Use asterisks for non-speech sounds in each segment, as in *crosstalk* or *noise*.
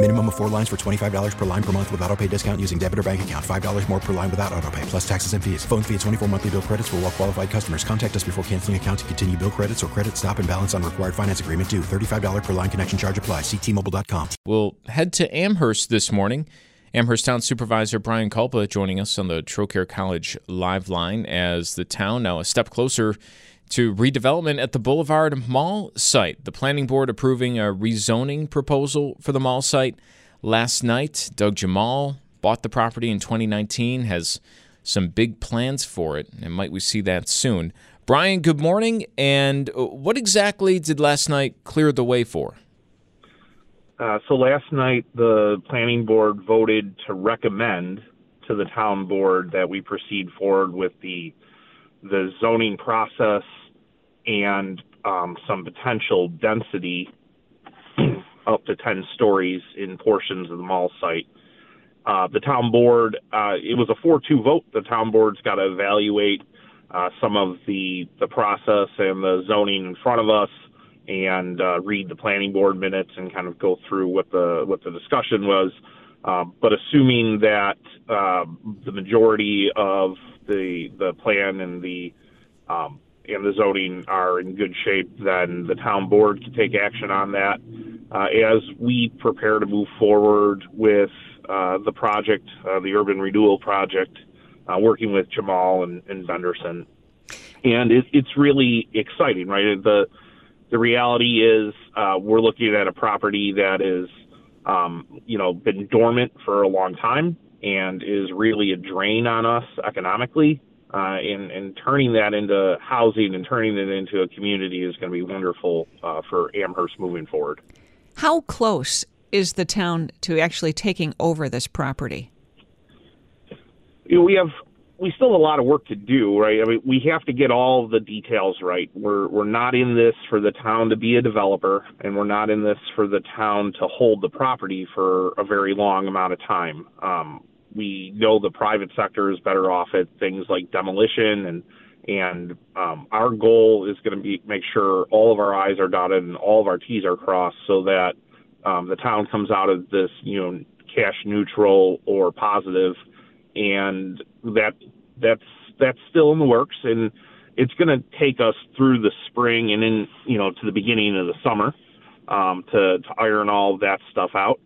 Minimum of four lines for $25 per line per month with auto pay discount using debit or bank account. $5 more per line without auto pay, plus taxes and fees. Phone fee at 24 monthly bill credits for all qualified customers. Contact us before canceling account to continue bill credits or credit stop and balance on required finance agreement due. $35 per line connection charge apply. See T-Mobile.com. We'll head to Amherst this morning. Amherst Town Supervisor Brian Kulpa joining us on the Trocaire College live line as the town now a step closer to redevelopment at the Boulevard Mall site. The planning board approving a rezoning proposal for the mall site last night. Doug Jemal bought the property in 2019, has some big plans for it, and might we see that soon. Brian, good morning. And what exactly did last night clear the way for? Uh, so last night, the planning board voted to recommend to the town board that we proceed forward with the the zoning process and um, some potential density *clears throat* up to 10 stories in portions of the mall site. Uh, the town board, uh, it was a 4-2 vote. The town board's got to evaluate uh, some of the the process and the zoning in front of us, and uh, read the planning board minutes and kind of go through what the what the discussion was. Uh, but assuming that uh, the majority of the the plan and the um, and the zoning are in good shape, then the town board can take action on that uh, as we prepare to move forward with uh, the project, uh, the urban renewal project, uh, working with Jemal and, and Benderson. And it, it's really exciting, right? The the reality is uh, we're looking at a property that is, um, you know, been dormant for a long time and is really a drain on us economically. Uh, and, and turning that into housing and turning it into a community is going to be wonderful uh, for Amherst moving forward. How close is the town to actually taking over this property? You know, we have we still have a lot of work to do, right? I mean, we have to get all the details right. We're we're not in this for the town to be a developer, and we're not in this for the town to hold the property for a very long amount of time. Um, we know the private sector is better off at things like demolition and and um, our goal is going to be make sure all of our I's are dotted and all of our T's are crossed, so that um, the town comes out of this, you know, cash neutral or positive, and that that's that's still in the works, and it's going to take us through the spring and in you know to the beginning of the summer um, to to iron all that stuff out.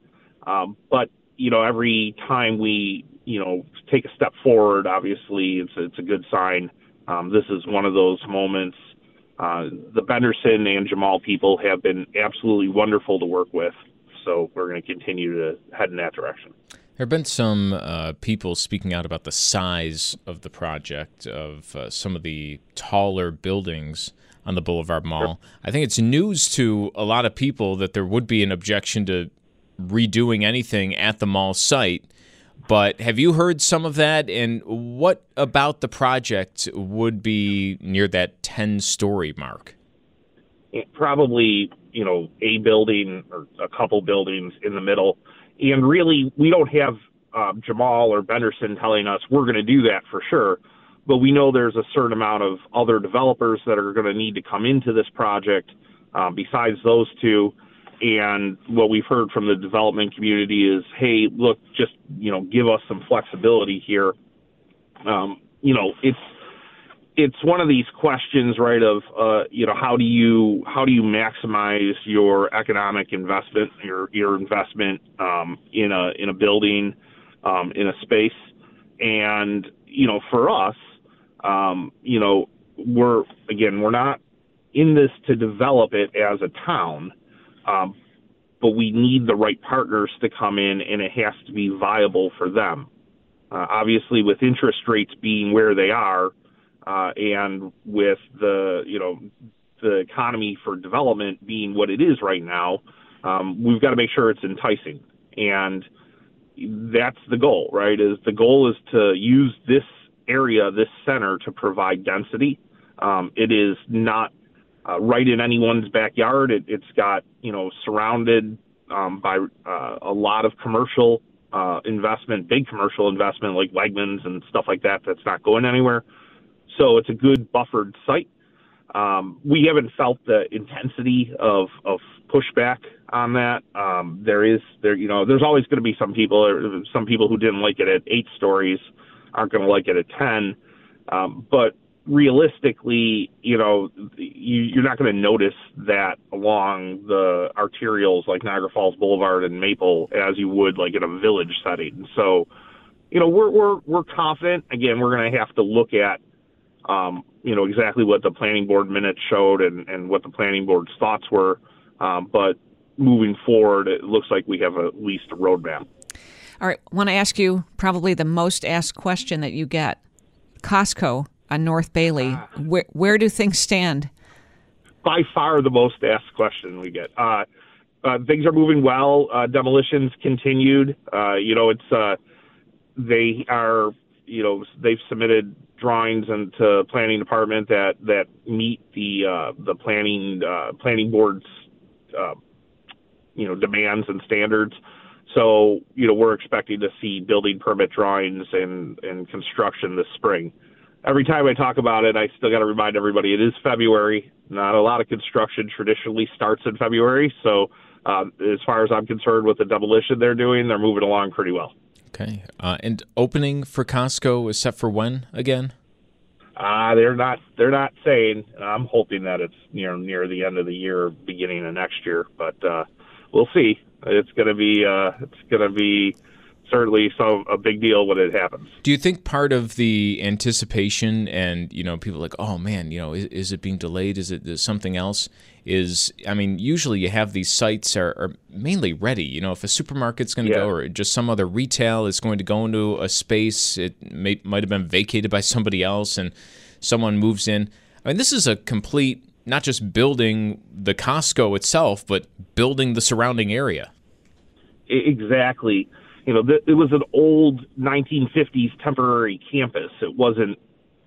Um, but you know, every time we you know take a step forward, obviously it's it's a good sign um, this is one of those moments. Uh, the Benderson and Jemal people have been absolutely wonderful to work with, so we're going to continue to head in that direction. There have been some uh, people speaking out about the size of the project, of uh, some of the taller buildings on the Boulevard Mall. Sure. I think it's news to a lot of people that there would be an objection to redoing anything at the mall site but have you heard some of that? And what about the project would be near that 10 story mark? Probably, you know, a building or a couple buildings in the middle. And really, we don't have um, Jemal or Benderson telling us we're going to do that for sure. But we know there's a certain amount of other developers that are going to need to come into this project um, besides those two and what we've heard from the development community is, hey, look, just you know, give us some flexibility here. Um, you know, it's it's one of these questions, right? Of uh, you know, how do you how do you maximize your economic investment, your your investment um, in a in a building, um, in a space, and you know, for us, um, you know, we're again we're not in this to develop it as a town, um, but we need the right partners to come in, and it has to be viable for them. Uh, obviously, with interest rates being where they are, uh, and with the you know the economy for development being what it is right now, um, we've got to make sure it's enticing, and that's the goal, right? Is the goal is to use this area, this center, to provide density. Um, it is not uh, right in anyone's backyard. It, has got you know surrounded um, by uh, a lot of commercial uh, investment, big commercial investment like Wegmans and stuff like that. That's not going anywhere. So it's a good buffered site. Um, we haven't felt the intensity of, of pushback on that. Um, there is there you know there's always going to be some people some people who didn't like it at eight stories aren't going to like it at ten. Um, but realistically, you know, you, you're not going to notice that along the arterials like Niagara Falls Boulevard and Maple as you would like in a village setting. So, you know, we're we're we're confident. Again, we're going to have to look at, um, you know, exactly what the planning board minutes showed and and what the planning board's thoughts were. Um, but moving forward, it looks like we have at least a roadmap. All right, I want to ask you probably the most asked question that you get. Costco on North Bailey. Uh, where where do things stand? By far the most asked question we get. Uh, uh, things are moving well. Uh, demolitions continued. Uh, you know, it's uh, they are. You know, they've submitted drawings into planning department that that meet the the planning planning board's you know demands and standards. So, you know, we're expecting to see building permit drawings and, and construction this spring every time I talk about it, I still got to remind everybody it is February. Not a lot of construction traditionally starts in February. So, uh, as far as I'm concerned, with the demolition they're doing, they're moving along pretty well. Okay. Uh, and opening for Costco is set for when again? Uh, they're not. They're not saying. I'm hoping that it's near near the end of the year, beginning of next year. But uh, we'll see. It's gonna be. Uh, it's gonna be certainly some a big deal when it happens. Do you think part of the anticipation and you know people like oh man you know is, is it being delayed? Is it is something else? is I mean usually you have these sites are, are mainly ready. You know if a supermarket's going to yeah. go or just some other retail is going to go into a space it may, might have been vacated by *laughs* somebody else and someone moves in. I mean this is a complete not just building the Costco itself but building the surrounding area. Exactly you know, it was an old 1950s temporary campus. It wasn't,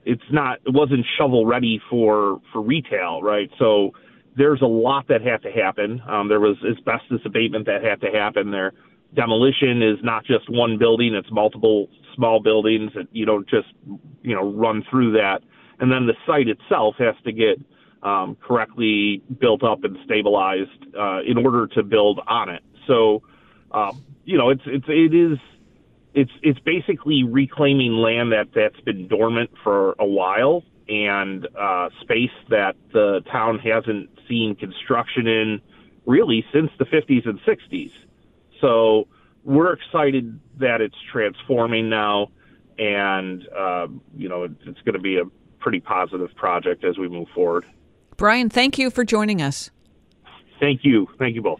it's not, it wasn't shovel ready for, for retail, right? So there's a lot that had to happen. Um, there was asbestos abatement that had to happen there. Demolition is not just one building, it's multiple small buildings that you don't just, you know, run through that. And then the site itself has to get, um, correctly built up and stabilized uh, in order to build on it. So, um, you know, it's it's it is it's it's basically reclaiming land that that's been dormant for a while and uh, space that the town hasn't seen construction in really since the 50s and 60s. So we're excited that it's transforming now, and uh, you know it's going to be a pretty positive project as we move forward. Brian, thank you for joining us. Thank you. Thank you both.